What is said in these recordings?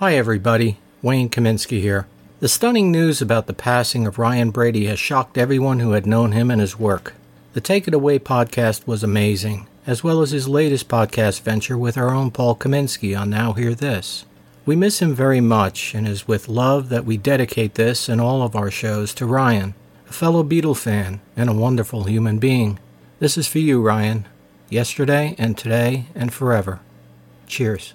Hi, everybody. Wayne Kaminsky here. The stunning news about the passing of Ryan Brady has shocked everyone who had known him and his work. The Take It Away podcast was amazing, as well as his latest podcast venture with our own Paul Kaminsky on Now Hear This. We miss him very much, and it is with love that we dedicate this and all of our shows to Ryan, a fellow Beatle fan and a wonderful human being. This is for you, Ryan. Yesterday and today and forever. Cheers.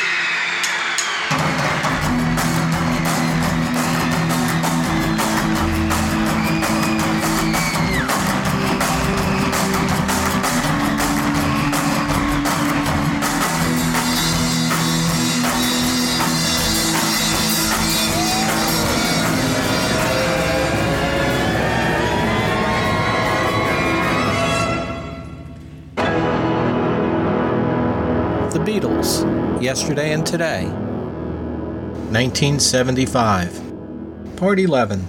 Yesterday and Today. 1975. Part 11.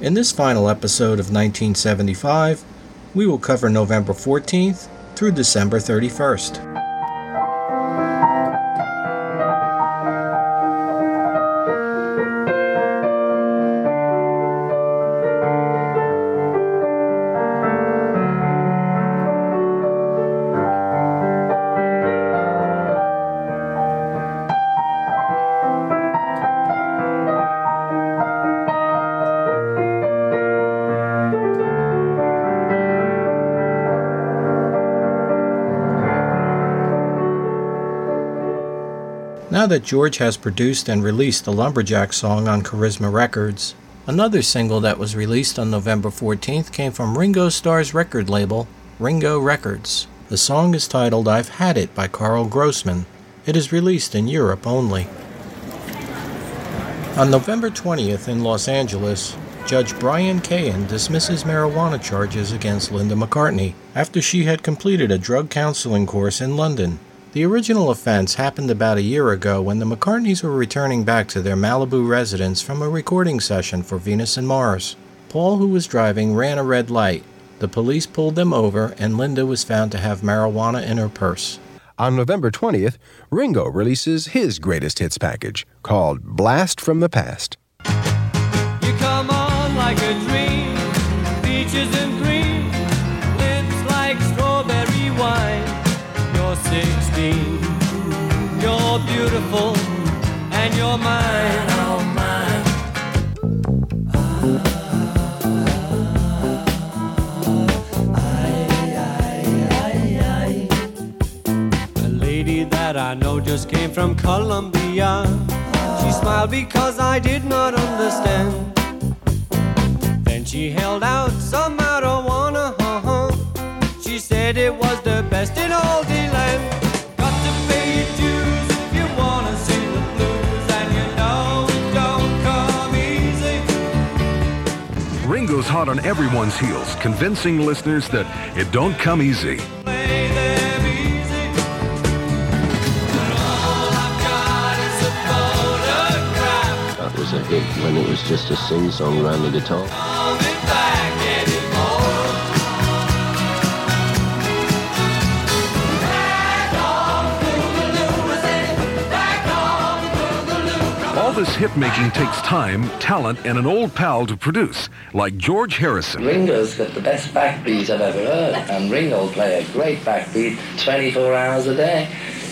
In this final episode of 1975, we will cover November 14th through December 31st. Now that George has produced and released the Lumberjack song on Charisma Records, another single that was released on November 14th came from Ringo Starr's record label, Ringo Records. The song is titled I've Had It by Carl Grossman. It is released in Europe only. On November 20th in Los Angeles, Judge Brian Cahan dismisses marijuana charges against Linda McCartney after she had completed a drug counseling course in London. The original offense happened about a year ago when the McCartneys were returning back to their Malibu residence from a recording session for Venus and Mars. Paul, who was driving, ran a red light. The police pulled them over, and Linda was found to have marijuana in her purse. On November 20th, Ringo releases his greatest hits package called Blast from the Past. You come on like a dream, peaches and cream, lips like You're beautiful, and you're mine, oh mine. A lady that I know just came from Colombia. She smiled because I did not understand. Then she held out some marijuana. She said it was the best in all On everyone's heels, convincing listeners that it don't come easy. That was a hit when it was just a sing-song around the guitar. This hit making takes time, talent, and an old pal to produce, like George Harrison. Ringo's got the best backbeat I've ever heard, and Ringo will play a great backbeat 24 hours a day.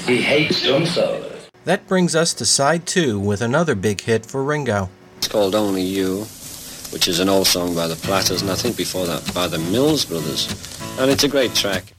He hates drum solos. That brings us to side two with another big hit for Ringo. It's called Only You, which is an old song by the Platters, and I think before that by the Mills Brothers. And it's a great track.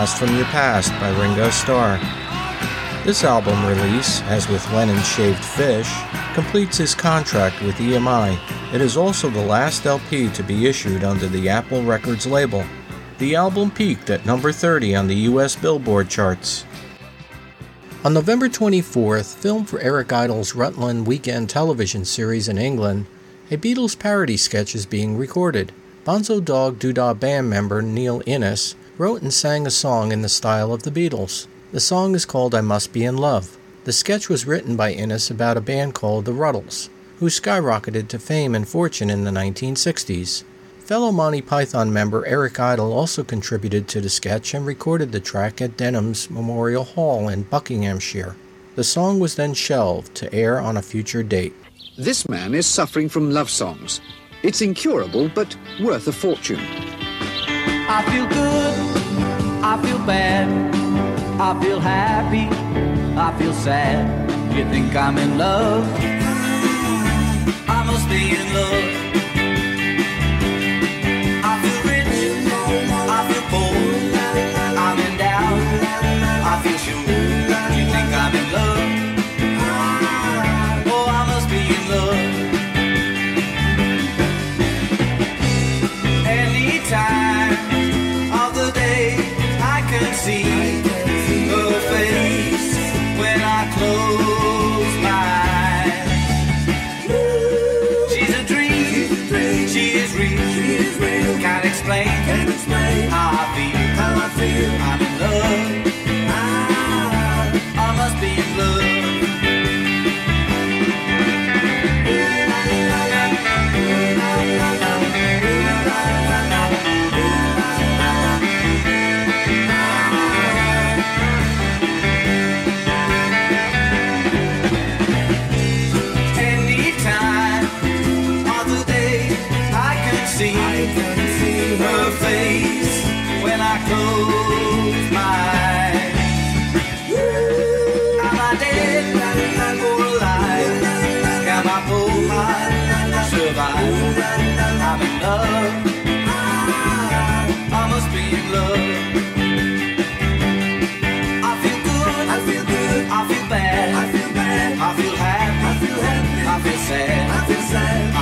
Blast from Your Past by Ringo Starr. This album release, as with Lennon's Shaved Fish, completes his contract with EMI. It is also the last LP to be issued under the Apple Records label. The album peaked at number 30 on the US Billboard charts. On November 24th, filmed for Eric Idle's Rutland weekend television series in England, a Beatles parody sketch is being recorded. Bonzo Dog Doodah Band member Neil Innes wrote and sang a song in the style of the Beatles. The song is called I Must Be in Love. The sketch was written by Innes about a band called the Rutles, who skyrocketed to fame and fortune in the 1960s. Fellow Monty Python member Eric Idle also contributed to the sketch and recorded the track at Denham's Memorial Hall in Buckinghamshire. The song was then shelved to air on a future date. This man is suffering from love songs. It's incurable, but worth a fortune. I feel good, I feel bad, I feel happy, I feel sad. You think I'm in love? I must be in love. I feel rich, I feel poor, I'm in doubt, I feel sure. You think I'm in love? How I feel. I'm in love. I, I must be in love.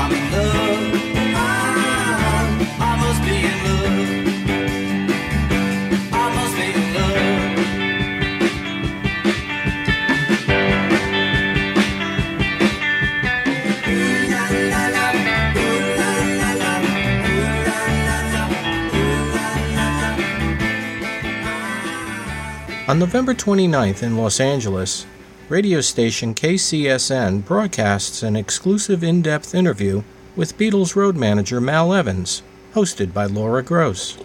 I'm in love. I must be in love. On November 29th in Los Angeles, radio station KCSN broadcasts an exclusive in depth interview with Beatles road manager Mal Evans, hosted by Laura Gross.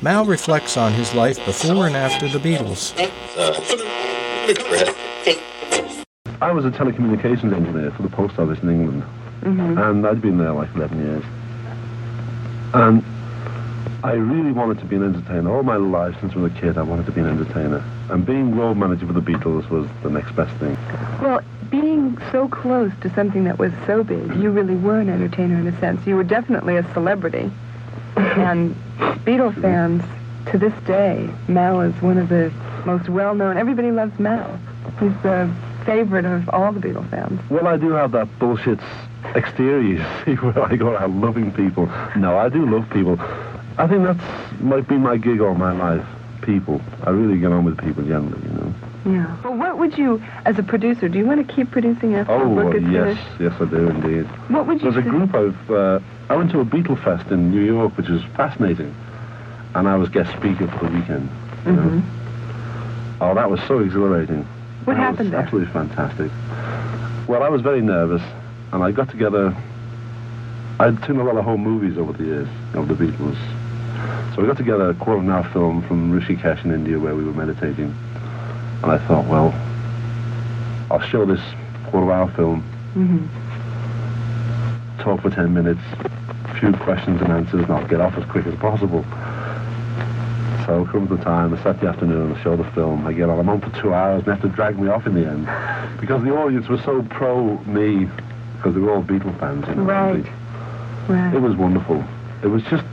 Mal reflects on his life before and after the Beatles. I was a telecommunications engineer for the post office in England, mm-hmm. and I'd been there like 11 years. And I really wanted to be an entertainer. All my life, since I was a kid, I wanted to be an entertainer. And being road manager for the Beatles was the next best thing. Well, being so close to something that was so big, you really were an entertainer in a sense. You were definitely a celebrity. and Beatle fans, to this day, Mal is one of the most well-known. Everybody loves Mal. He's the favorite of all the Beatle fans. Well, I do have that bullshit exterior, you see, where I go around loving people. No, I do love people. I think that's might be my gig all my life. People. I really get on with people generally, you know. Yeah. Well, what would you, as a producer, do you want to keep producing after Oh, the book uh, is yes, finished? yes, I do indeed. What would you There's a group I've. Uh, I went to a Beatle Fest in New York, which is fascinating, and I was guest speaker for the weekend. You know? Oh, that was so exhilarating. Mm-hmm. What That happened was there? Absolutely fantastic. Well, I was very nervous, and I got together. I'd seen a lot of home movies over the years of the Beatles, so we got together a quarter of an hour film from Rishikesh in India where we were meditating, and I thought, well, I'll show this quarter of hour film Mm-hmm. talk for 10 minutes, a few questions and answers, and I'll get off as quick as possible. So comes the time, I the afternoon, I show the film, I get on, I'm on for two hours, and they have to drag me off in the end. Because the audience was so pro me, because they were all Beatle fans, you know. Right. Right. It was wonderful. It was just,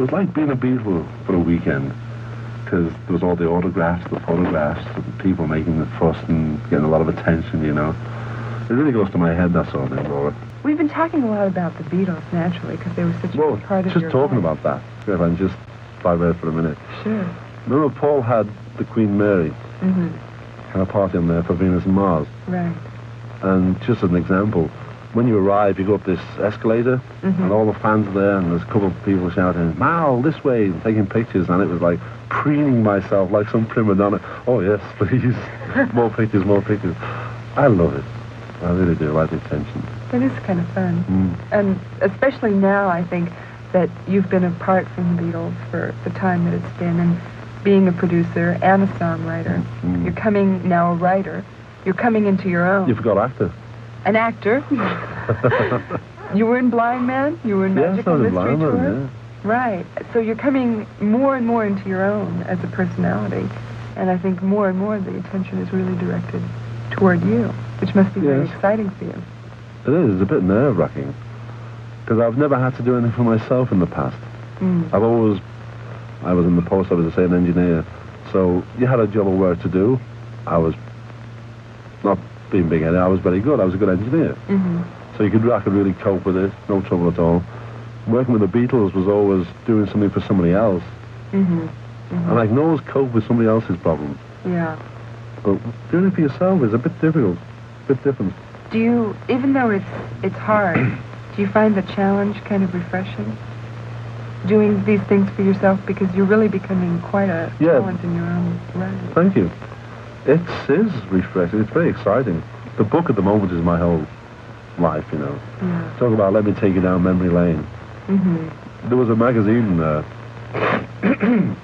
it was like being a Beatle for a weekend. Because there was all the autographs, the photographs, the people making the fuss and getting a lot of attention, you know. It really goes to my head, that sort of thing, Laura. We've been talking a lot about the Beatles, naturally, because they were such a Well, big part of just your talking life. about that, if I can just digress for a minute. Sure. Remember Paul had the Queen Mary Mm-hmm. had a party on there for Venus and Mars. Right. And just as an example, when you arrive, you go up this escalator, Mhm. and all the fans are there, and there's a couple of people shouting, Mal, this way, and taking pictures, and it was like preening myself like some prima donna. Oh, yes, please. more pictures, more pictures. I love it. I really do. I like the attention. It is kind of fun. Mm. And especially now, I think that you've been apart from the Beatles for the time that it's been, and being a producer and a songwriter. Mm. You're coming now a writer. You're coming into your own. You forgot actor. An actor. you were in Blind Man. You were in yes, I Magical was Mystery Blind Tour. Man, Right. So you're coming more and more into your own as a personality. And I think more and more the attention is really directed toward you, which must be very exciting for you. It is. It's a bit nerve-wracking. Because I've never had to do anything for myself in the past. Mm. I've always, I was in the post I was as an engineer, so you had a job of work to do. I was not being big-headed. I was very good. I was a good engineer, Mm-hmm. so you could I could really cope with it. No trouble at all. Working with the Beatles was always doing something for somebody else, Mm-hmm. and I can always cope with somebody else's problems. Yeah. But doing it for yourself is a bit difficult, a bit different. Do you, even though it's it's hard, do you find the challenge kind of refreshing? Doing these things for yourself because you're really becoming quite a Yeah. talent in your own right. Thank you. It is refreshing. It's very exciting. The book at the moment is my whole life, you know. Yeah. Talk about let me take you down memory lane. Mm-hmm. There was a magazine. Uh,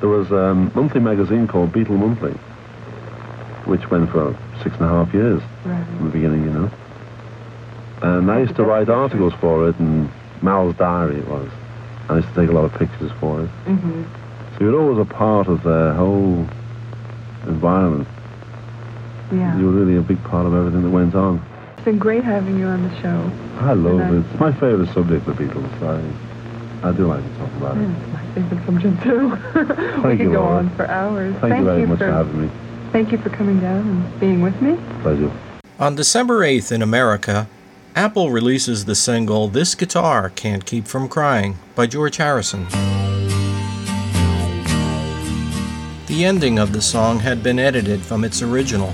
there was a monthly magazine called Beatle Monthly, which went for six and a half years Right. from the beginning, you know. And I used to write articles for it, and Mal's diary it was. I used to take a lot of pictures for it. Mm-hmm. So you're always a part of the whole environment. Yeah. You were really a big part of everything that went on. It's been great having you on the show. I love And I- it. It's my favourite subject, the Beatles. I, I do like to talk about it. Yeah, it's my favorite subject too. we Thank could go Laura. on for hours. Thank, you very much for having me. Thank you for coming down and being with me. Pleasure. On December 8th in America, Apple releases the single This Guitar Can't Keep From Crying by George Harrison. The ending of the song had been edited from its original.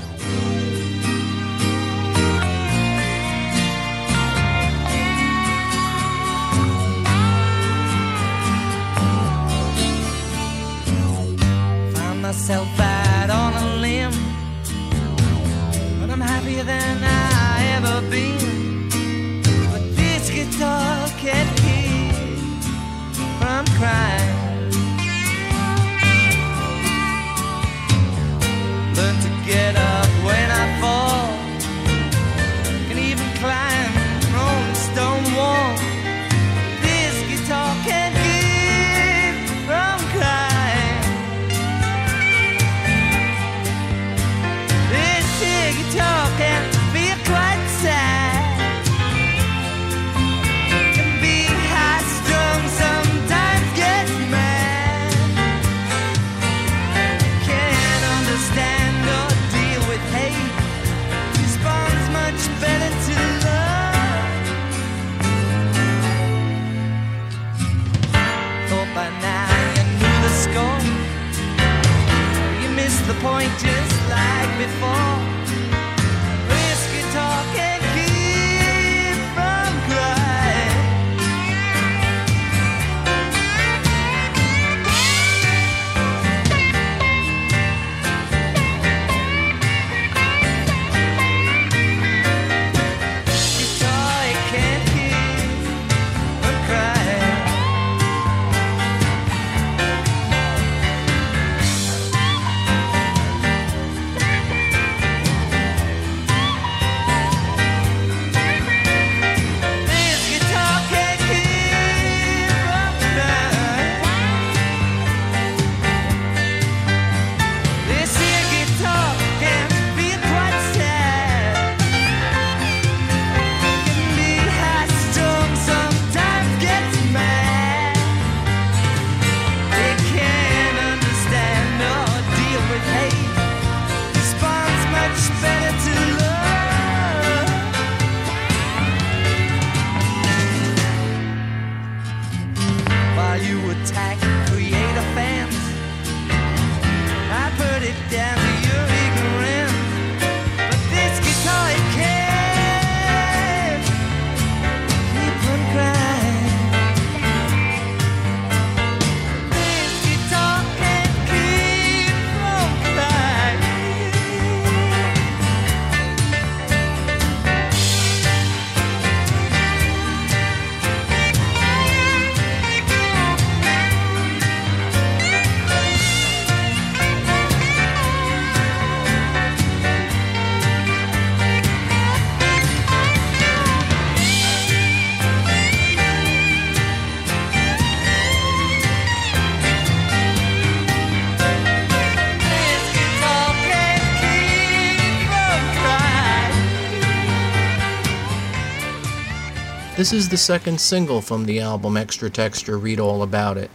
This is the second single from the album Extra Texture Read All About It.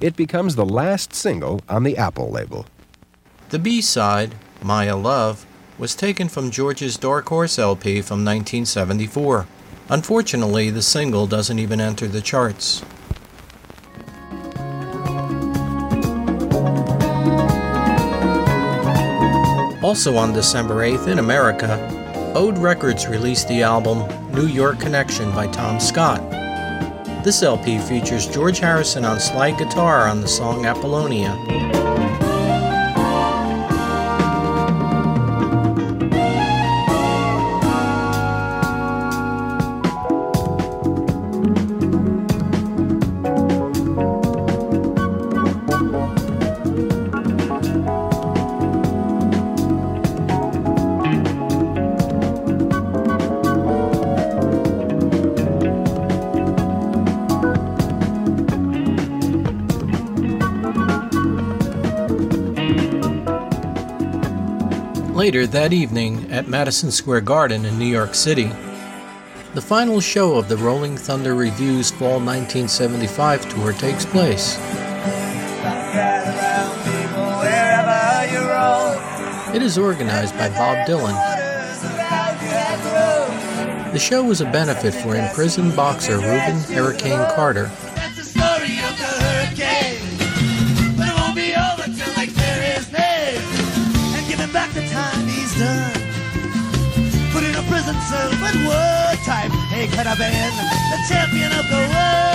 It becomes the last single on the Apple label. The B side, Maya Love, was taken from George's Dark Horse LP from 1974. Unfortunately, the single doesn't even enter the charts. Also on December 8th in America, Ode Records released the album New York Connection by Tom Scott. This LP features George Harrison on slide guitar on the song Apollonia. Later that evening at Madison Square Garden in New York City, the final show of the Rolling Thunder Revue's Fall 1975 tour takes place. It is organized by Bob Dylan. The show was a benefit for imprisoned boxer Rubin Hurricane Carter. Hey, could have been the champion of the world.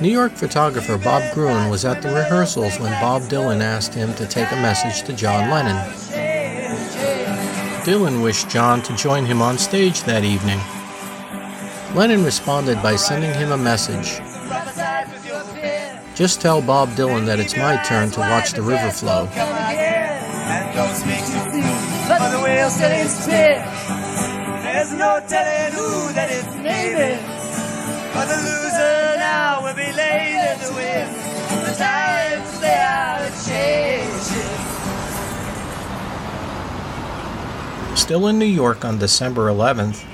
New York photographer Bob Gruen was at the rehearsals when Bob Dylan asked him to take a message to John Lennon. Dylan wished John to join him on stage that evening. Lennon responded by sending him a message. Just tell Bob Dylan that it's my turn to watch the river flow. And don't speak too soon, but the whale still is spit. There's no telling who that. But the loser now will be later to win. The times they are changing. Still in New York on December 11th,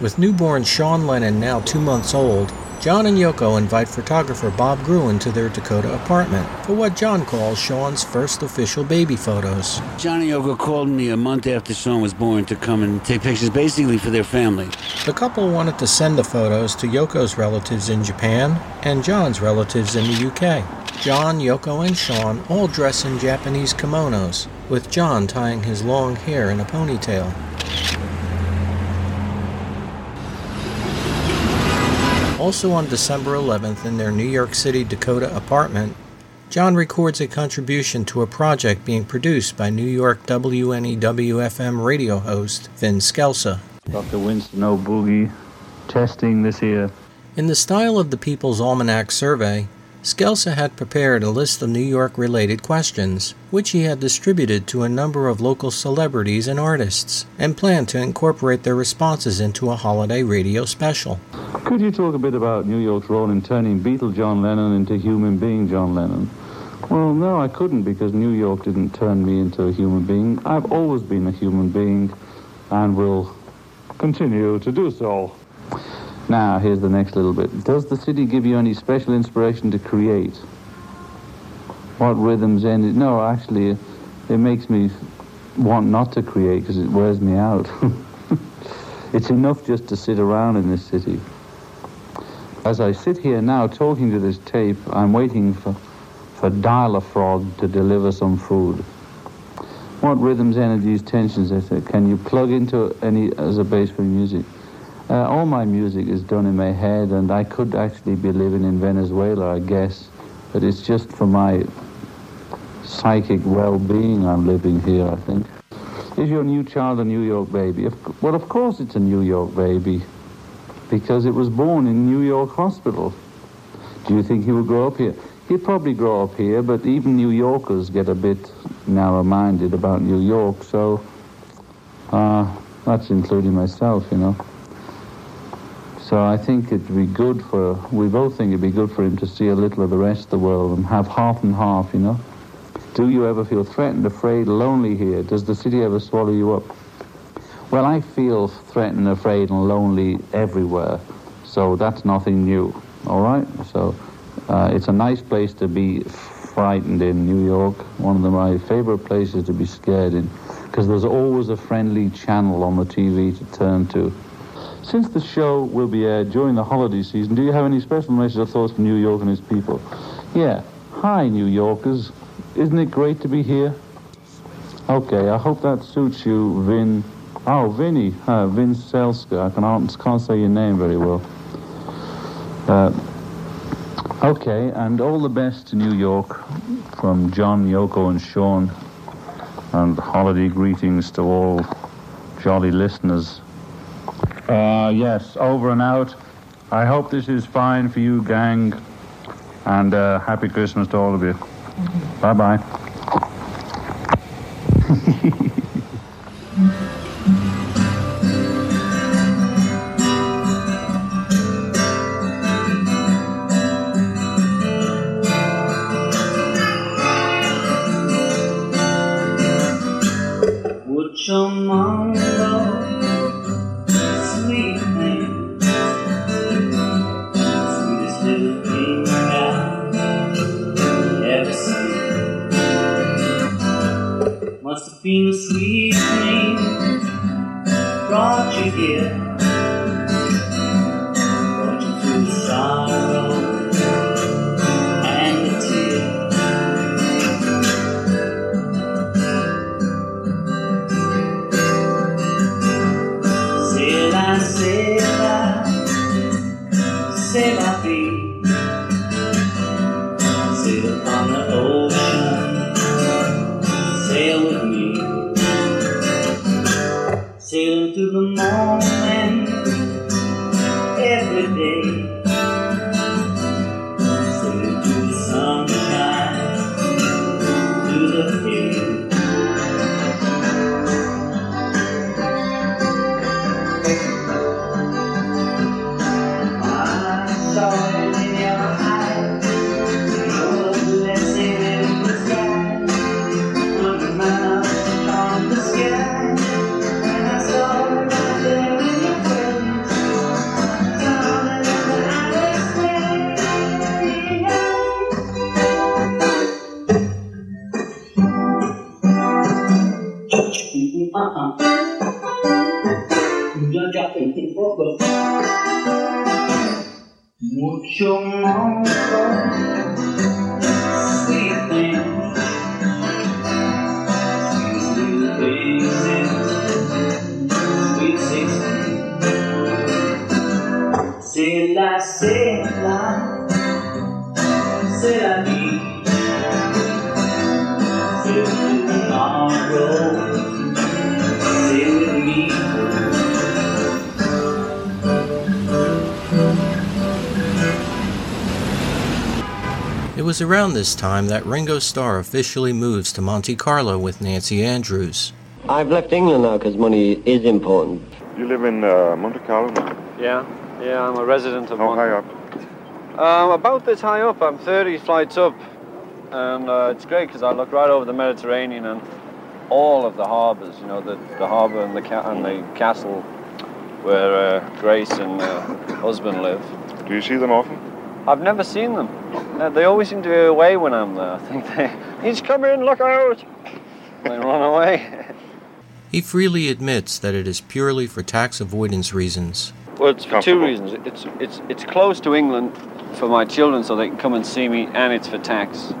with newborn Sean Lennon now two months old, John and Yoko invite photographer Bob Gruen to their Dakota apartment for what John calls Sean's first official baby photos. John and Yoko called me a month after Sean was born to come and take pictures basically for their family. The couple wanted to send the photos to Yoko's relatives in Japan and John's relatives in the UK. John, Yoko, and Sean all dress in Japanese kimonos, with John tying his long hair in a ponytail. Also on December 11th, in their New York City Dakota apartment, John records a contribution to a project being produced by New York WNEW FM radio host Vin Scelsa. Dr. Winston O'Boogie testing this here. In the style of the People's Almanac survey, Scelsa had prepared a list of New York related questions, which he had distributed to a number of local celebrities and artists, and planned to incorporate their responses into a holiday radio special. Could you talk a bit about New York's role in turning Beatle John Lennon into human being John Lennon? Well, no, I couldn't because New York didn't turn me into a human being. I've always been a human being and will continue to do so. Now, here's the next little bit. Does the city give you any special inspiration to create? What rhythms ended? No, actually, it makes me want not to create because it wears me out. it's enough just to sit around in this city. As I sit here now talking to this tape, I'm waiting for, for Dial-A-Frog to deliver some food. What rhythms, energies, tensions, said, can you plug into any as a base for music? Uh, all my music is done in my head, and I could actually be living in Venezuela, I guess. But it's just for my psychic well-being I'm living here, I think. Is your new child a New York baby? Well, of course it's a New York baby, because it was born in New York Hospital. Do you think he will grow up here? He'll probably grow up here, but even New Yorkers get a bit narrow-minded about New York, so uh, that's including myself, you know. So I think it'd be good for, we both think it'd be good for him to see a little of the rest of the world and have half and half, you know. Do you ever feel threatened, afraid, lonely here? Does the city ever swallow you up? Well, I feel threatened, afraid, and lonely everywhere, so that's nothing new, all right? So uh, it's a nice place to be frightened in, New York, one of the, my favorite places to be scared in, because there's always a friendly channel on the TV to turn to. Since the show will be aired during the holiday season, do you have any special messages or thoughts for New York and its people? Yeah. Hi, New Yorkers. Isn't it great to be here? Okay, I hope that suits you, Vin. Oh, Vinny. Uh, Vin Selska. I can't, can't say your name very well. Uh, okay, and all the best to New York from John, Yoko, and Sean. And holiday greetings to all jolly listeners. Uh, yes, over and out. I hope this is fine for you, gang. And uh, happy Christmas to all of you. Bye bye. Juma'a Kemudian capek di Bogor was around this time that Ringo Starr officially moves to Monte Carlo with Nancy Andrews. I've left England now because money is important. You live in uh, Monte Carlo now? Yeah, yeah, I'm a resident of How Mon- high up? Um, about this high up, I'm 30 flights up, and uh, it's great because I look right over the Mediterranean and all of the harbours. You know, the, the harbour and the ca- and the castle where uh, Grace and uh, husband live. Do you see them often? I've never seen them. Uh, they always seem to be away when I'm there. I think they each come in, look out, they run away. He freely admits that it is purely for tax avoidance reasons. Well, it's for two reasons. It's it's it's close to England for my children, so they can come and see me, and it's for tax.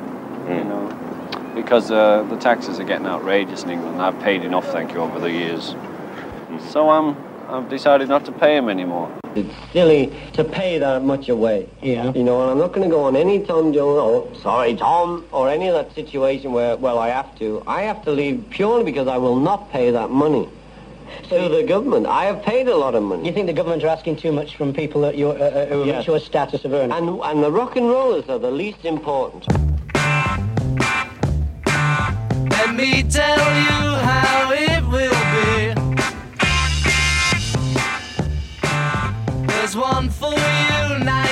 You know, because uh, the taxes are getting outrageous in England. I've paid enough, thank you, over the years. So I'm I've decided not to pay them anymore. It's silly to pay that much away. Yeah. You know, and I'm not going to go on any Tom Jones, oh, sorry, Tom, or any of that situation where, well, I have to. I have to leave purely because I will not pay that money to the government. I have paid a lot of money. You think the government are asking too much from people that you're, uh, uh, who Yes. reach your status of earning? And, and the rock and rollers are the least important. Let me tell you how it will There's one for you, 19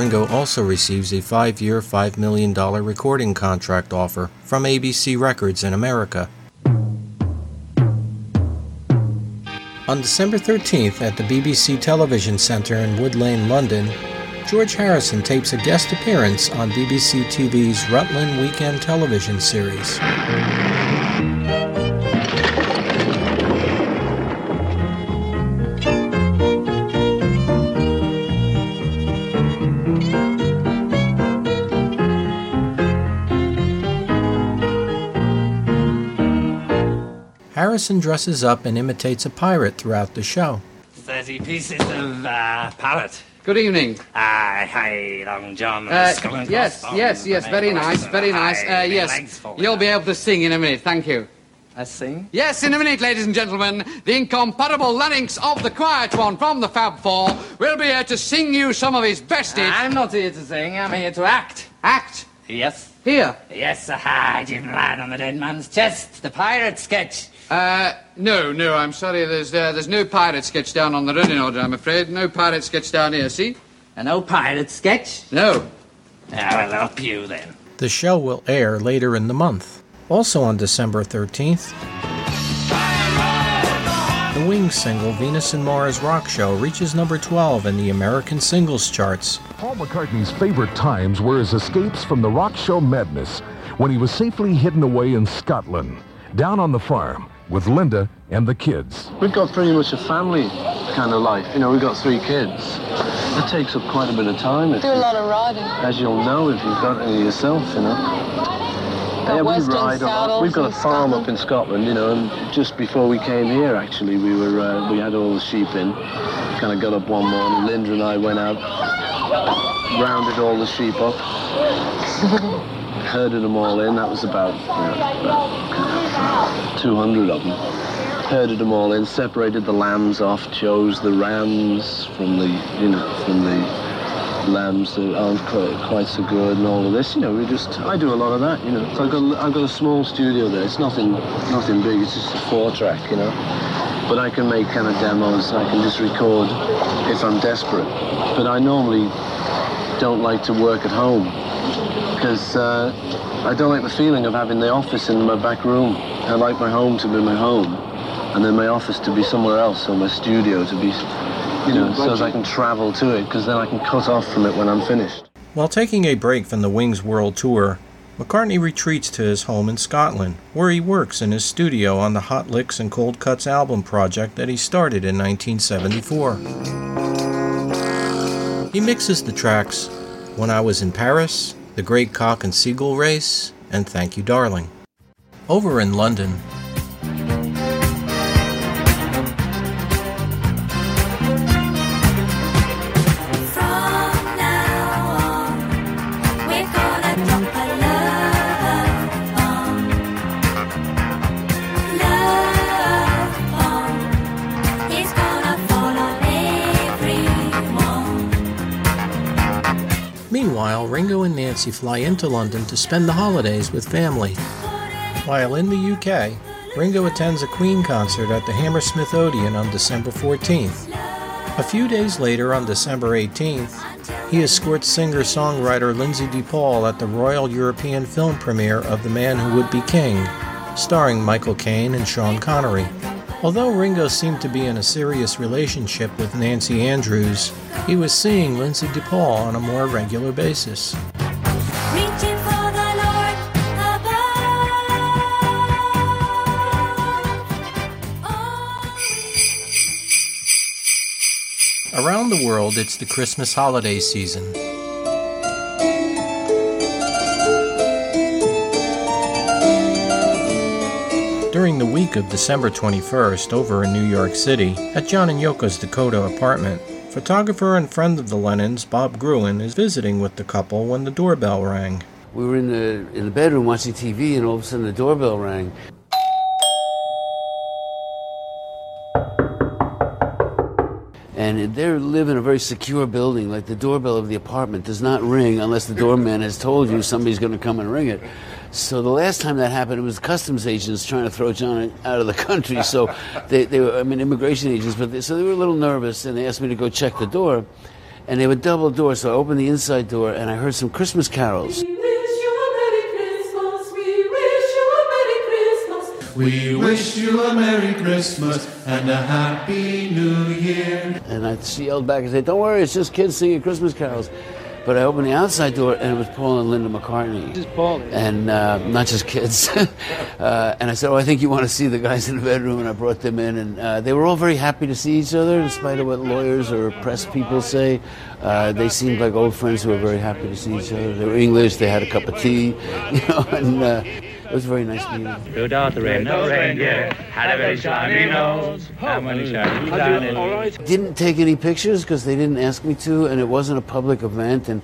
Ringo also receives a five year, $5 million recording contract offer from ABC Records in America. On December 13th at the BBC Television Centre in Wood Lane, London, George Harrison tapes a guest appearance on BBC TV's Rutland Weekend television series. Harrison dresses up and imitates a pirate throughout the show. 30 pieces of uh, parrot. Good evening. Ah, hi, Long John. Uh, yes, yes, yes, very nice, very nice. Uh, yes, you'll be able to sing in a minute, thank you. I sing? Yes, in a minute, ladies and gentlemen, the incomparable larynx of the quiet one from the Fab Four will be here to sing you some of his best hits. I'm not here to sing, I'm here to act. Act? Yes. Here? Yes, aha, I didn't land on the dead man's chest. The pirate sketch. Uh, no, no, I'm sorry, there's, uh, there's no pirate sketch down on the running order, I'm afraid. No pirate sketch down here, see? And no pirate sketch? No. I'll help you then. The show will air later in the month. Also on December 13th, the Wings single Venus and Mars Rock Show reaches number 12 in the American singles charts. Paul McCartney's favorite times were his escapes from the rock show madness when he was safely hidden away in Scotland, down on the farm with Linda and the kids. We've got pretty much a family kind of life. You know, we've got three kids. It takes up quite a bit of time. If Do a lot of riding. As you'll know if you've got any yourself, you know. Got yeah, we ride a We've got a in farm up in Scotland, you know, and just before we came here, actually, we were uh, we had all the sheep in. Kind of got up one morning. Linda and I went out, rounded all the sheep up, herded them all in. That was about, you know, about 200 of them. Herded them all in, separated the lambs off, chose the rams from the, you know, from the lambs that aren't quite, quite so good and all of this. You know, we just, I do a lot of that, you know. So I've got, I've got a small studio there. It's nothing, nothing big. It's just a four track, you know. But I can make kind of demos. I can just record if I'm desperate. But I normally don't like to work at home because uh, I don't like the feeling of having the office in my back room. I like my home to be my home and then my office to be somewhere else or my studio to be, you know, so that I can travel to it because then I can cut off from it when I'm finished. While taking a break from the Wings World Tour, McCartney retreats to his home in Scotland, where he works in his studio on the Hot Licks and Cold Cuts album project that he started in 1974. He mixes the tracks When I Was in Paris, The Great Cock and Seagull Race, and Thank You Darling. Over in London, Meanwhile, Ringo and Nancy fly into London to spend the holidays with family. While in the UK, Ringo attends a Queen concert at the Hammersmith Odeon on December 14th. A few days later, on December 18th, he escorts singer-songwriter Lynsey de Paul at the Royal European film premiere of The Man Who Would Be King, starring Michael Caine and Sean Connery. Although Ringo seemed to be in a serious relationship with Nancy Andrews, he was seeing Lynsey de Paul on a more regular basis. Around the world, it's the Christmas holiday season. During the week of December 21st, over in New York City, at John and Yoko's Dakota apartment, photographer and friend of the Lennons, Bob Gruen, is visiting with the couple when the doorbell rang. We were in the in the bedroom watching TV, and all of a sudden the doorbell rang. And they live in a very secure building. Like the doorbell of the apartment does not ring unless the doorman has told you somebody's going to come and ring it. So the last time that happened, it was customs agents trying to throw John out of the country. So they, they were, I mean, immigration agents, but they, so they were a little nervous, and they asked me to go check the door. And they would double door, so I opened the inside door, and I heard some Christmas carols. We wish you a Merry Christmas and a Happy New Year. And I she yelled back and said, "Don't worry, it's just kids singing Christmas carols." But I opened the outside door, and it was Paul and Linda McCartney. Just Paul. And uh, not just kids. uh, and I said, "Oh, I think you want to see the guys in the bedroom." And I brought them in, and uh, they were all very happy to see each other, in spite of what lawyers or press people say. Uh, they seemed like old friends who were very happy to see each other. They were English. They had a cup of tea, you know, and. It was very nice meeting him. Rudolph the red-nosed reindeer had a very shiny nose, and when he shiny down it... Didn't take any pictures because they didn't ask me to, and it wasn't a public event, and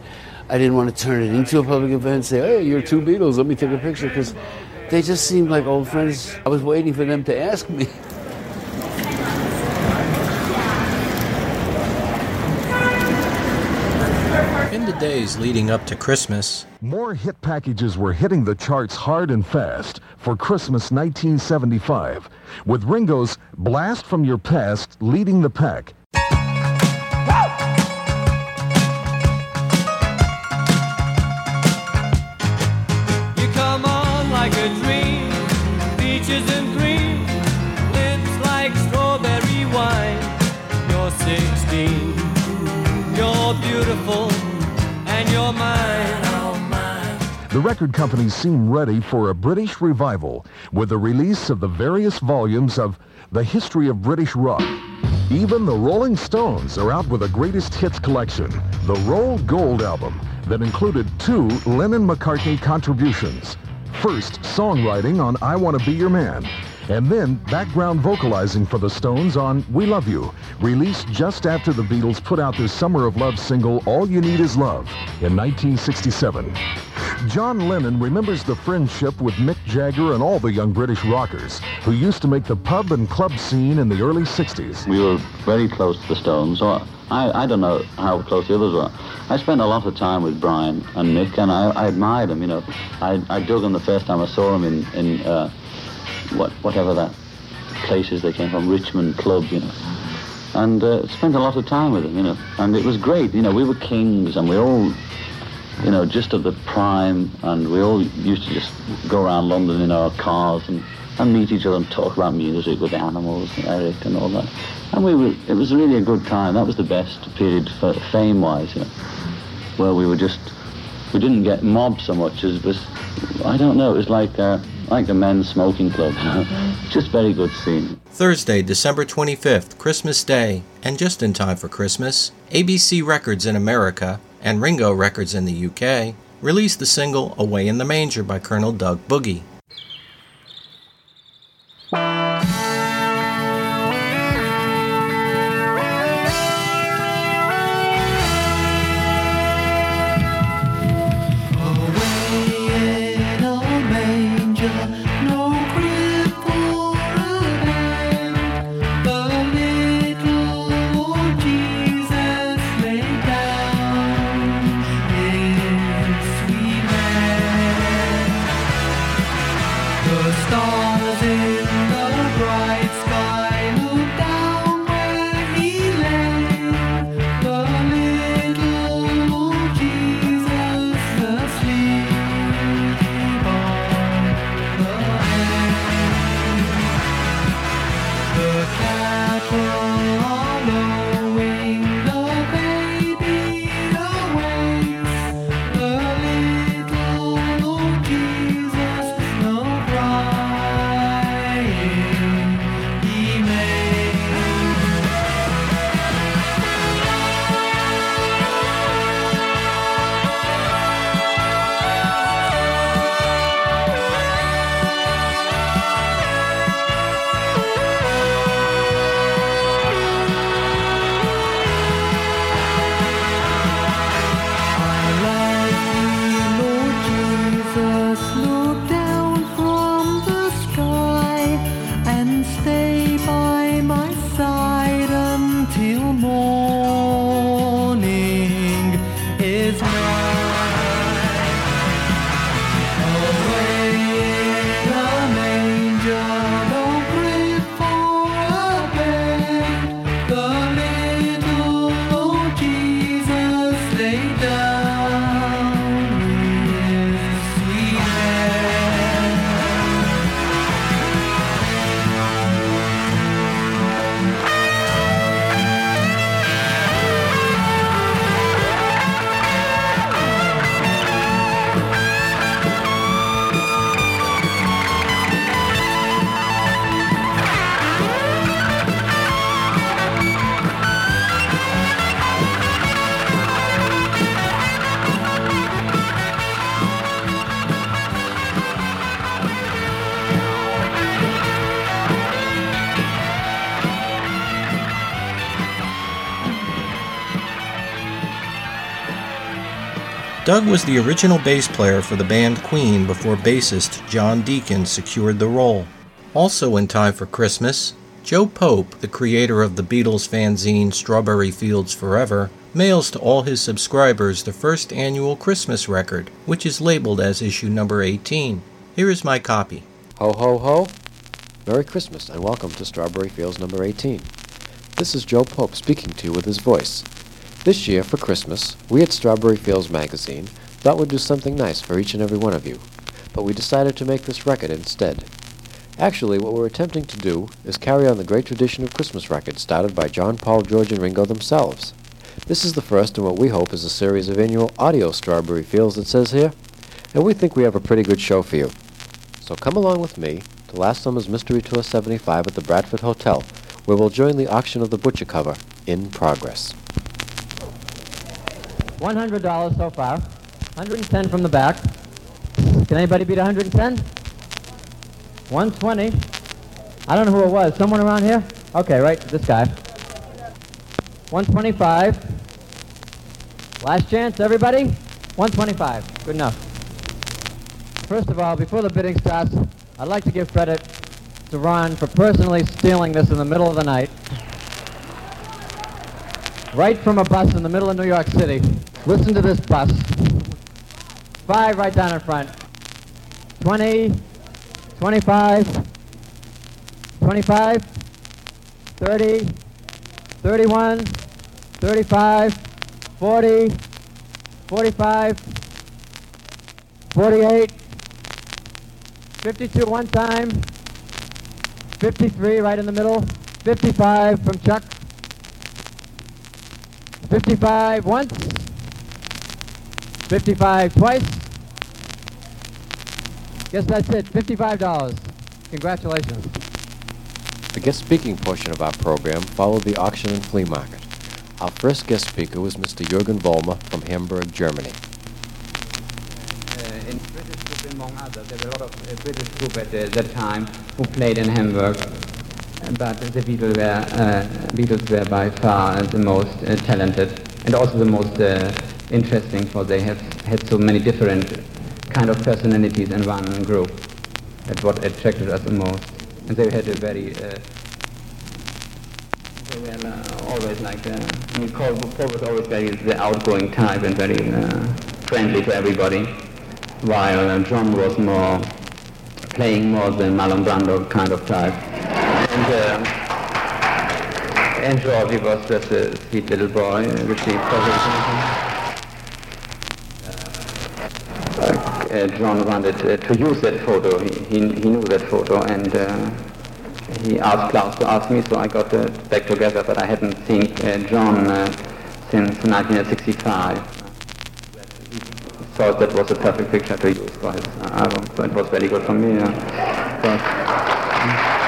I didn't want to turn it into a public event. Say, hey, you're two Beatles, let me take a picture, because they just seemed like old friends. I was waiting for them to ask me. days leading up to Christmas, More hit packages were hitting the charts hard and fast for Christmas 1975, with Ringo's Blast from Your Past leading the pack. You come on like a dream, peaches and The record companies seem ready for a British revival with the release of the various volumes of The History of British Rock. Even the Rolling Stones are out with a greatest hits collection, the Rolled Gold album, that included two Lennon-McCartney contributions. First, songwriting on I Want to Be Your Man, and then background vocalizing for the Stones on We Love You, released just after the Beatles put out their Summer of Love single All You Need Is Love in 1967. John Lennon remembers the friendship with Mick Jagger and all the young British rockers who used to make the pub and club scene in the early 60s. We were very close to the Stones. I, I don't know how close the others were. I spent a lot of time with Brian and Mick, and I, I admired them. You know, I, I dug them the first time I saw them in in uh, what whatever that places they came from, Richmond Club. You know, and uh, spent a lot of time with them. You know, and it was great. You know, we were kings, and we all. You know, just at the prime, and we all used to just go around London in our cars and, and meet each other and talk about music with the animals and Eric and all that. And we were, it was really a good time. That was the best period for fame-wise, you know, where we were just, we didn't get mobbed so much as was, I don't know, it was like, uh, like the men's smoking club, just very good scene. Thursday, December 25th, Christmas Day, and just in time for Christmas, ABC Records in America and Ringo Records in the UK released the single Away in the Manger by Colonel Doug Bogie. Doug was the original bass player for the band Queen before bassist John Deacon secured the role. Also in time for Christmas, Joe Pope, the creator of the Beatles fanzine Strawberry Fields Forever, mails to all his subscribers the first annual Christmas record, which is labeled as issue number 18. Here is my copy. Ho, ho, ho. Merry Christmas and welcome to Strawberry Fields number 18. This is Joe Pope speaking to you with his voice. This year, for Christmas, we at Strawberry Fields magazine thought we'd do something nice for each and every one of you, but we decided to make this record instead. Actually, what we're attempting to do is carry on the great tradition of Christmas records started by John, Paul, George, and Ringo themselves. This is the first in what we hope is a series of annual audio Strawberry Fields, that says here, and we think we have a pretty good show for you. So come along with me to last summer's Mystery Tour 75 at the Bradford Hotel, where we'll join the auction of the butcher cover in progress. $100 so far. 110 from the back. Can anybody beat 110? 120. I don't know who it was. Someone around here? Okay, right, this guy. 125. Last chance, everybody? 125. Good enough. First of all, before the bidding starts, I'd like to give credit to Ron for personally stealing this in the middle of the night. Right from a bus in the middle of New York City. Listen to this bus. Five right down in front. 20, 25, 25, 30, 31, 35, 40, 45, 48, 52 one time, 53 right in the middle, 55 from Chuck, 55 once, 55 twice. Guess that's it, $55. Congratulations. The guest speaking portion of our program followed the auction and flea market. Our first guest speaker was Mr. Jürgen Vollmer from Hamburg, Germany. Uh, in British group among others, there were a lot of uh, British group at uh, that time who played in Hamburg, but the Beatles were, uh, Beatles were by far the most uh, talented and also the most uh, interesting, for they have had so many different kind of personalities in one group. That's what attracted us the most, and they had a very uh, they were uh, always like uh, I mean, Paul, Paul was always very the outgoing type and very uh, friendly to everybody, while John was more playing more the Marlon Brando kind of type, and uh, and George he was just a sweet little boy, uh, which he probably. Uh, John wanted uh, to use that photo. He, he, he knew that photo, and uh, he asked Klaus to ask me, so I got uh, back together, but I hadn't seen uh, John uh, since 1965. He thought that was a perfect picture to use for his uh, album, so it was very good for me. Uh, but,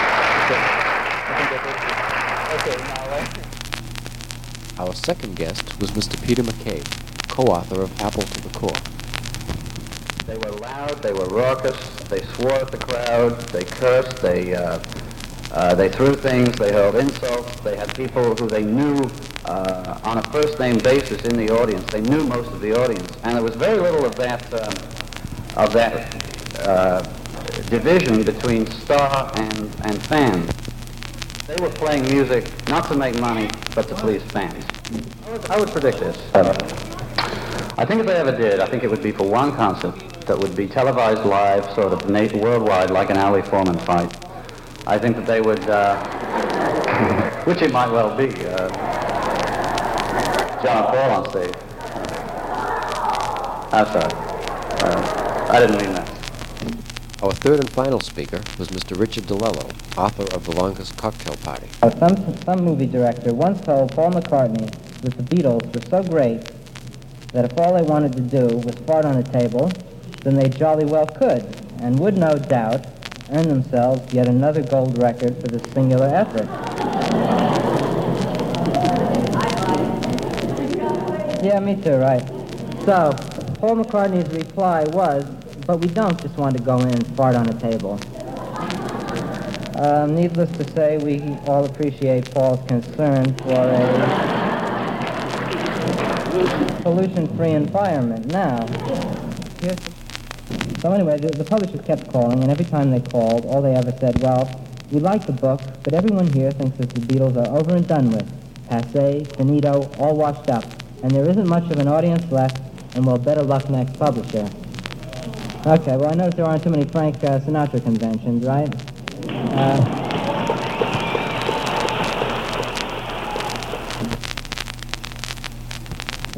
Our second guest was Mr. Peter McCabe, co-author of Apple to the Core. They were loud, they were raucous, they swore at the crowd, they cursed, they, uh, uh, they threw things, they hurled insults, they had people who they knew uh, on a first-name basis in the audience. They knew most of the audience, and there was very little of that, um, of that uh, division between star and, and fan. They were playing music not to make money, but to please fans. I would, predict this. I think if they ever did, I think it would be for one concert that would be televised live, sort of worldwide, like an Ali Foreman fight. I think that they would, uh, which it might well be, uh, John Paul on stage. I'm sorry. Uh, I didn't mean that. Our third and final speaker was Mr. Richard DiLello, author of The Longest Cocktail Party. Some, some movie director once told Paul McCartney that the Beatles were so great that if all they wanted to do was fart on a table, then they jolly well could, and would no doubt earn themselves yet another gold record for this singular effort. Yeah, me too, right. So, Paul McCartney's reply was, but we don't just want to go in and fart on a table. Um, needless to say, we all appreciate Paul's concern for a pollution-free environment. Now, so anyway, the, the publishers kept calling, and every time they called, all they ever said, well, we like the book, but everyone here thinks that the Beatles are over and done with. Passe, finito, all washed up. And there isn't much of an audience left, and well, better luck next publisher. Okay, well, I notice there aren't too many Frank uh, Sinatra conventions, right? Uh,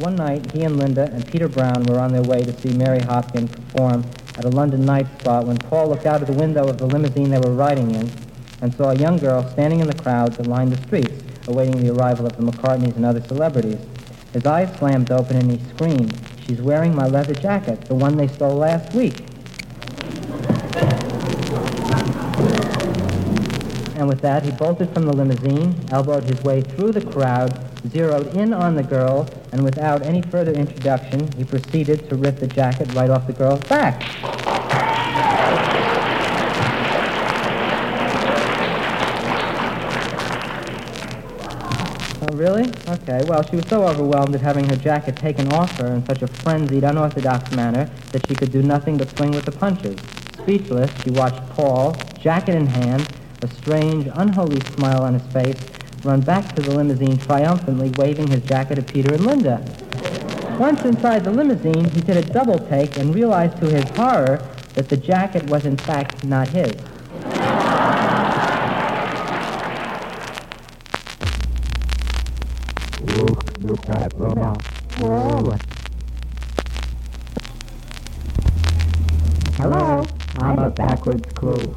One night, he and Linda and Peter Brown were on their way to see Mary Hopkin perform at a London night spot when Paul looked out of the window of the limousine they were riding in and saw a young girl standing in the crowd that lined the streets, awaiting the arrival of the McCartneys and other celebrities. His eyes slammed open and he screamed, She's wearing my leather jacket, the one they stole last week. And with that, he bolted from the limousine, elbowed his way through the crowd, zeroed in on the girl, and without any further introduction, he proceeded to rip the jacket right off the girl's back. Really? Okay, well, she was so overwhelmed at having her jacket taken off her in such a frenzied, unorthodox manner that she could do nothing but swing with the punches. Speechless, she watched Paul, jacket in hand, a strange, unholy smile on his face, run back to the limousine triumphantly waving his jacket at Peter and Linda. Once inside the limousine, he did a double take and realized to his horror that the jacket was in fact not his. Hello, I'm a backwards clue.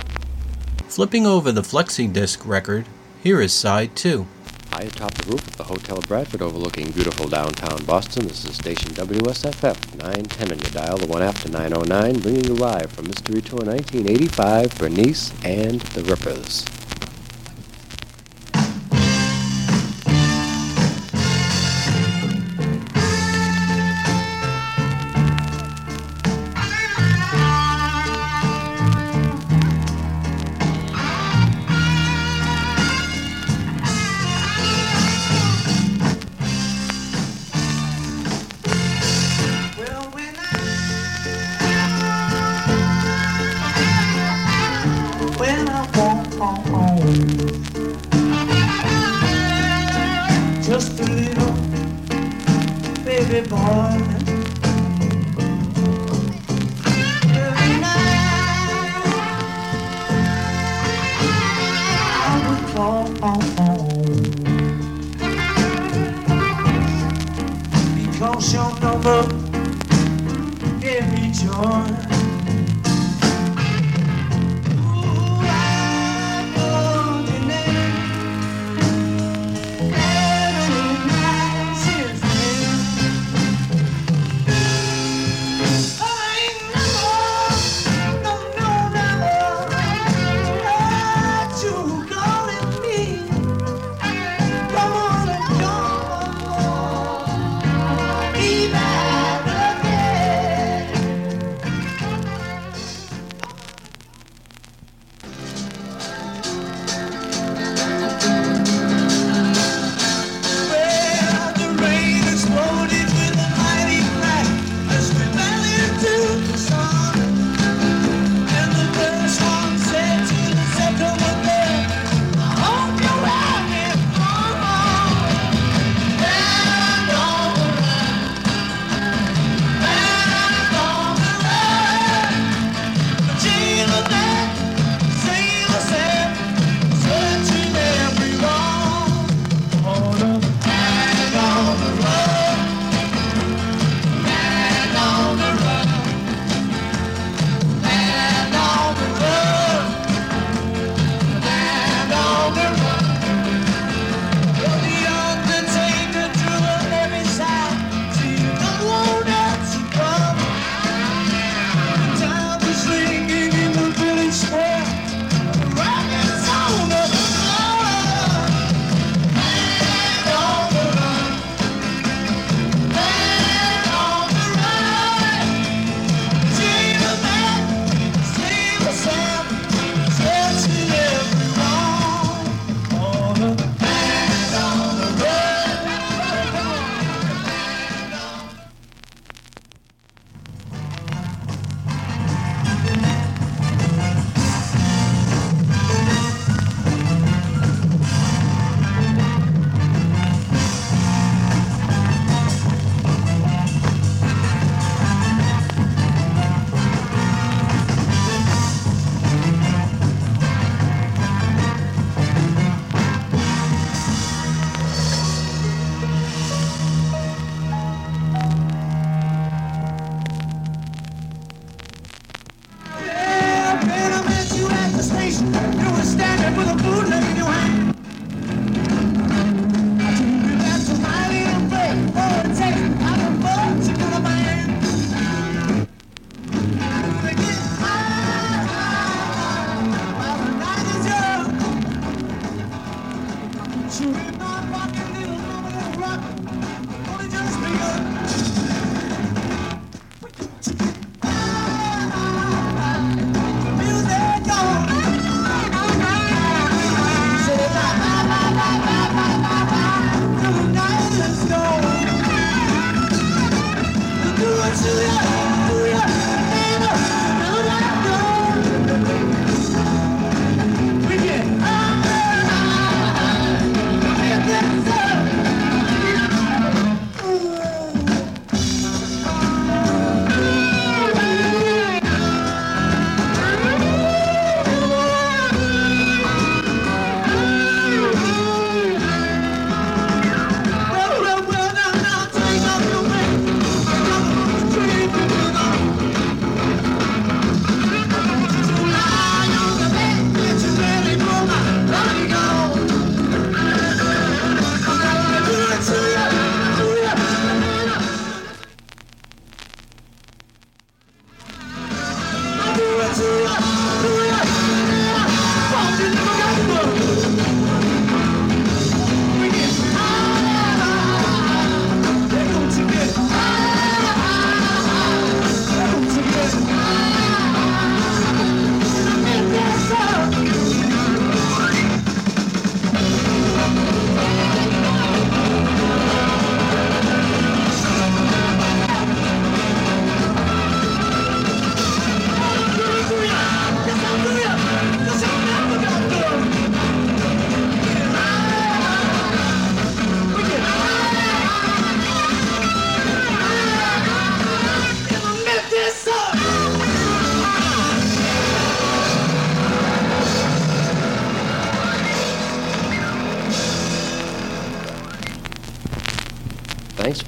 Flipping over the flexi disc record, here is side two. High atop the roof of the Hotel Bradford overlooking beautiful downtown Boston, this is station WSFF 910 on your dial, the one after 909, bringing you live from Mystery Tour 1985, Bernice and the Rippers. Number gave me joy.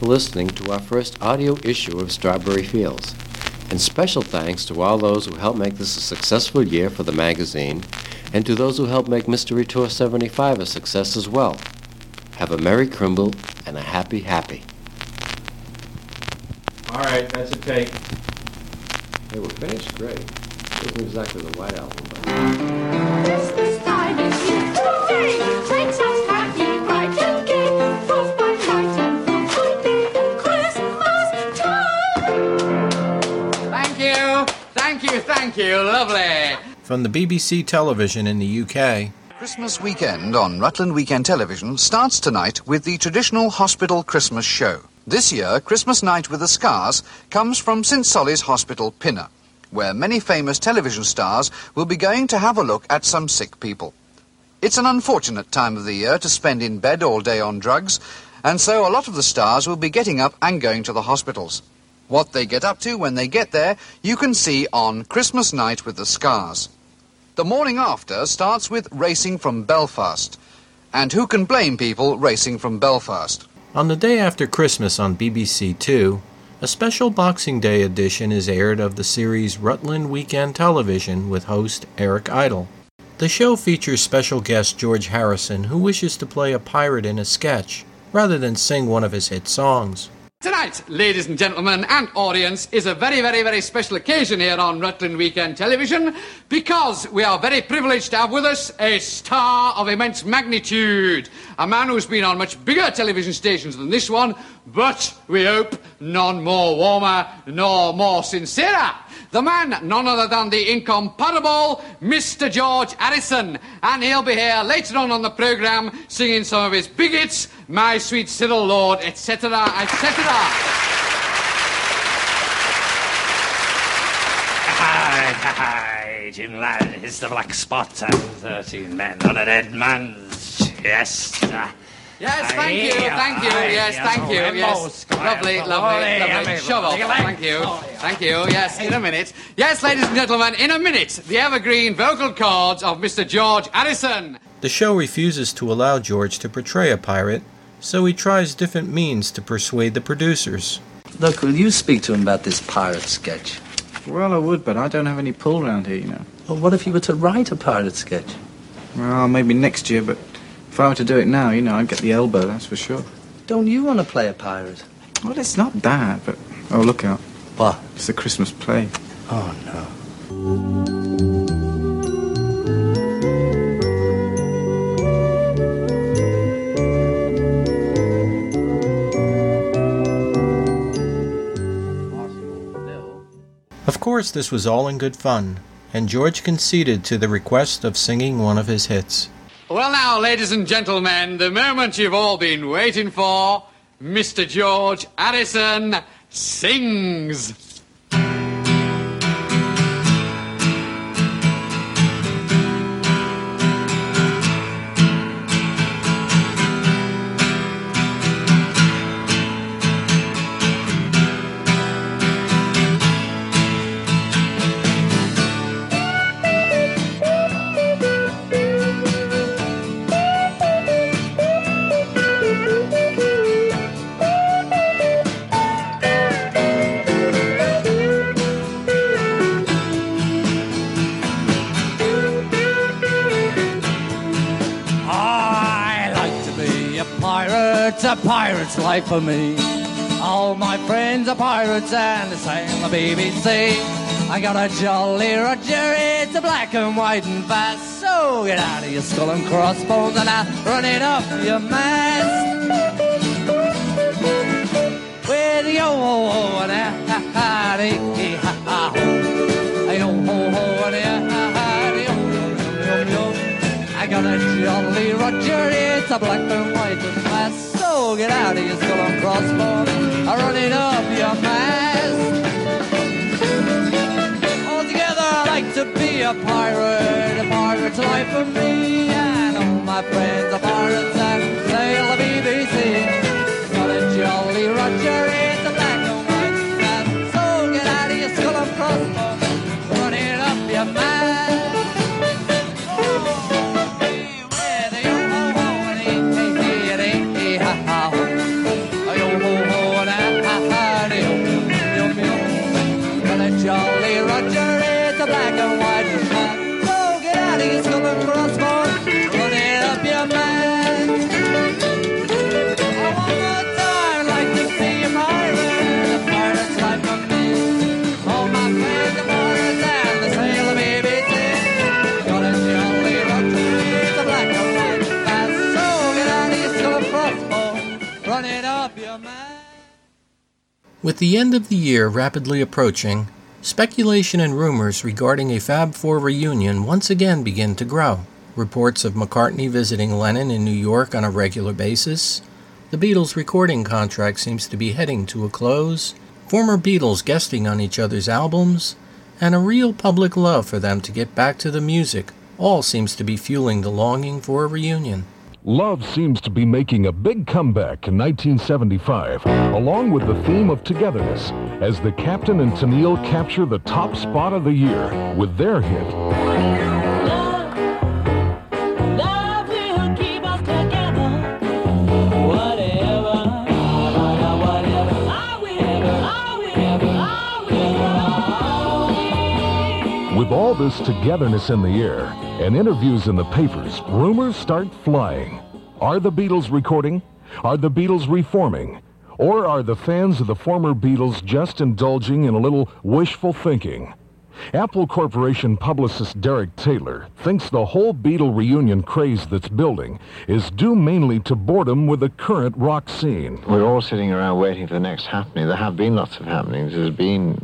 Listening to our first audio issue of Strawberry Fields. And special thanks to all those who helped make this a successful year for the magazine, and to those who helped make Mystery Tour 75 a success as well. Have a Merry Crimble and a Happy Happy. All right, that's a take. Hey, we're finished great. Wasn't exactly the White Album, but... Christmas time is here today. Thank you. Lovely. From the BBC television in the UK, Christmas weekend on Rutland Weekend Television starts tonight with the traditional hospital Christmas show. This year, Christmas Night with the Scars comes from St Solly's Hospital, Pinner, where many famous television stars will be going to have a look at some sick people. It's an unfortunate time of the year to spend in bed all day on drugs, and so a lot of the stars will be getting up and going to the hospitals. What they get up to when they get there, you can see on Christmas Night with the Scars. The morning after starts with racing from Belfast. And who can blame people racing from Belfast? On the day after Christmas on BBC Two, a special Boxing Day edition is aired of the series Rutland Weekend Television with host Eric Idle. The show features special guest George Harrison, who wishes to play a pirate in a sketch, rather than sing one of his hit songs. Tonight, ladies and gentlemen and audience, is a very, very, very special occasion here on Rutland Weekend Television because we are very privileged to have with us a star of immense magnitude. A man who's been on much bigger television stations than this one, but we hope none more warmer nor more sincerer. The man, none other than the incomparable Mr. George Harrison. And he'll be here later on on the programme singing some of his big hits, My Sweet Cyril Lord, etc., etc. Hi, hi, Jim lad, it's the black spot and thirteen men on a dead man's chest. Yes, thank you, thank you, yes, thank you, yes. Lovely, lovely, lovely. Shovel, thank you, thank you, yes, in a minute. Yes, ladies and gentlemen, in a minute, the evergreen vocal cords of Mr. George Addison. The show refuses to allow George to portray a pirate, so he tries different means to persuade the producers. Look, will you speak to him about this pirate sketch? Well, I would, but I don't have any pull around here, you know. Well, what if you were to write a pirate sketch? Well, maybe next year, but if I were to do it now, you know, I'd get the elbow, that's for sure. Don't you want to play a pirate? Well, it's not that, but... Oh, look out. What? It's a Christmas play. Oh, no. Of course, this was all in good fun, and George conceded to the request of singing one of his hits. Well, now, ladies and gentlemen, the moment you've all been waiting for, Mr. George Addison sings. Life for me. All my friends are pirates and they sail the BBC. I got a jolly Roger, it's a black and white and fast. So get out of your skull and crossbones and I'll run it up your mast. With yo ho ho and a ha ha dee ha ha ho. Yo ho ho and a ha ha dee yo yo yo yo. I got a jolly Roger, it's a black and white and fast. Get out of your skull and crossbones, I run it up your mast. Altogether, I like to be a pirate, a pirate's life for me. And all my friends are pirates and sail the BBC. Got a jolly Roger, With the end of the year rapidly approaching, speculation and rumors regarding a Fab Four reunion once again begin to grow. Reports of McCartney visiting Lennon in New York on a regular basis, the Beatles' recording contract seems to be heading to a close, former Beatles guesting on each other's albums, and a real public love for them to get back to the music all seems to be fueling the longing for a reunion. Love seems to be making a big comeback in 1975, along with the theme of togetherness, as the Captain and Tennille capture the top spot of the year with their hit. All this togetherness in the air and interviews in the papers, rumors start flying. Are the Beatles recording? Are the Beatles reforming? Or are the fans of the former Beatles just indulging in a little wishful thinking? Apple Corporation publicist Derek Taylor thinks the whole Beatle reunion craze that's building is due mainly to boredom with the current rock scene. We're all sitting around waiting for the next happening. There have been lots of happenings. There's been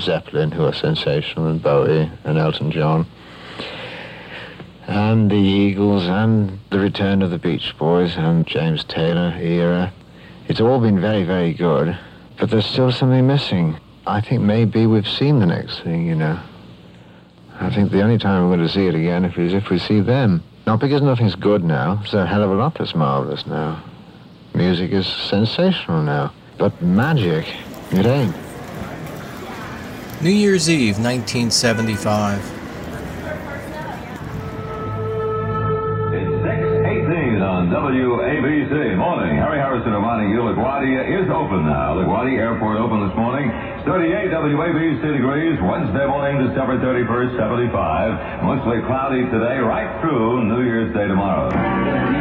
Zeppelin, who are sensational, and Bowie, and Elton John, and the Eagles, and the return of the Beach Boys, and James Taylor era. It's all been very, very good, but there's still something missing. I think maybe we've seen the next thing, you know. I think the only time we're going to see it again is if we see them. Not because nothing's good now. There's a hell of a lot that's marvelous now. Music is sensational now. But magic, it ain't. New Year's Eve, 1975. 18 on WABC. Morning. Harry Harrison reminding you LaGuardia is open now. LaGuardia Airport open this morning. 38 WABC degrees. Wednesday morning, December 31st, 75. Mostly cloudy today, right through New Year's Day tomorrow. Oh,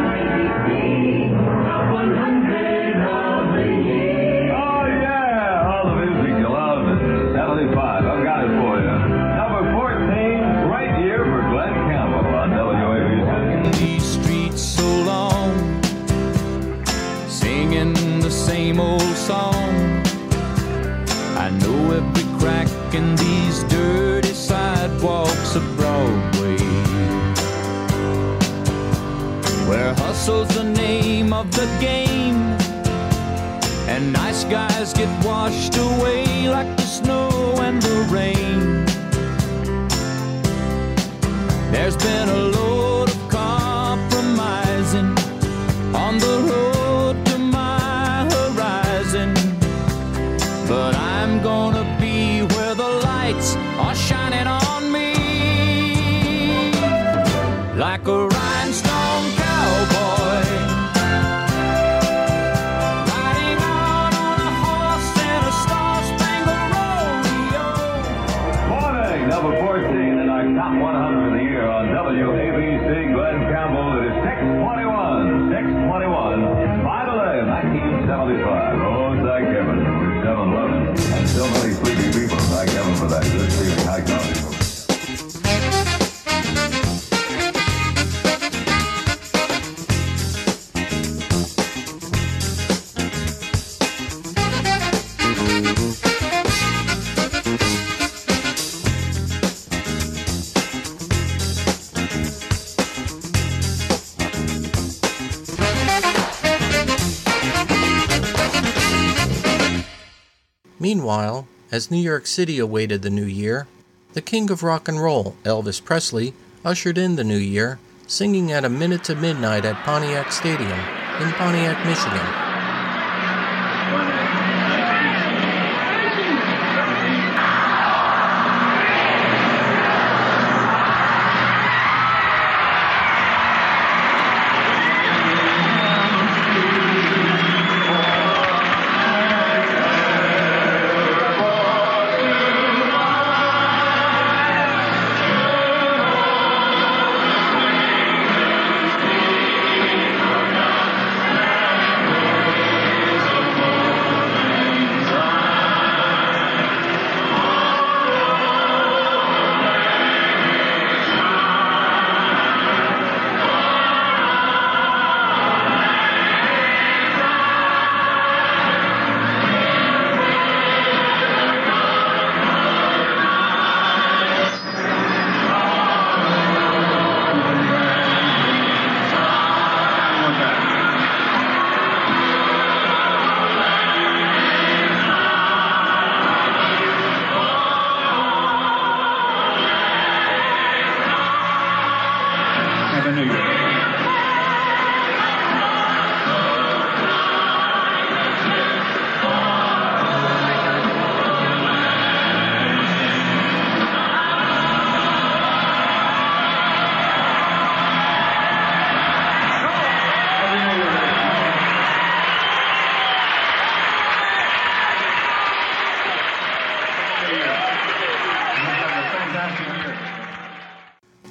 hustle's the name of the game, and nice guys get washed away like the snow and the rain. There's been a load Meanwhile, as New York City awaited the new year, the king of rock and roll, Elvis Presley, ushered in the new year, singing at a minute to midnight at Pontiac Stadium in Pontiac, Michigan.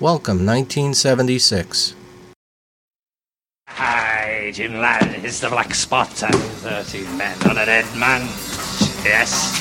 Welcome 1976. Hi, Jim lad, it's the black spot and thirteen men on a dead man. Yes.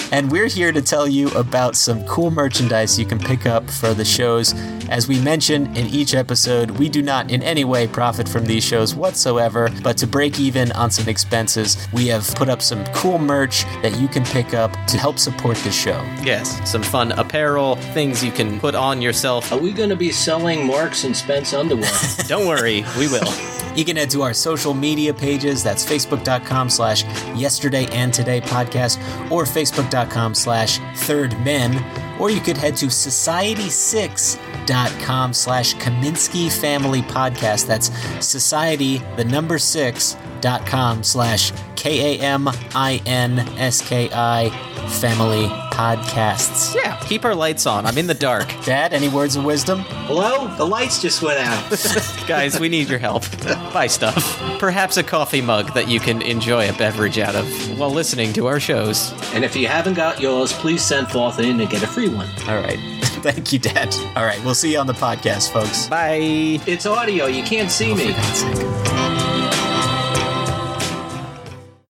And we're here to tell you about some cool merchandise you can pick up for the shows. As we mentioned in each episode, we do not in any way profit from these shows whatsoever, but to break even on some expenses, we have put up some cool merch that you can pick up to help support the show. yes, some fun apparel, things you can put on yourself. Are we going to be selling Marks and Spence underwear? Don't worry, we will. You can head to our social media pages. That's facebook.com slash yesterday and today podcast or facebook.com slash third men. Or you could head to society6.com slash Kaminsky Family Podcast. That's society, the number six, dot com slash K A M I N S K I Family Podcasts. Yeah, keep our lights on. I'm in the dark. Dad, any words of wisdom? Hello? The lights just went out. Guys, we need your help. Buy stuff. Perhaps a coffee mug that you can enjoy a beverage out of while listening to our shows. and if you haven't got yours, please send forth in and get a free one. All right. Thank you, Dad. All right, we'll see you on the podcast, folks. Bye. It's audio. You can't see oh, me. For God's sake.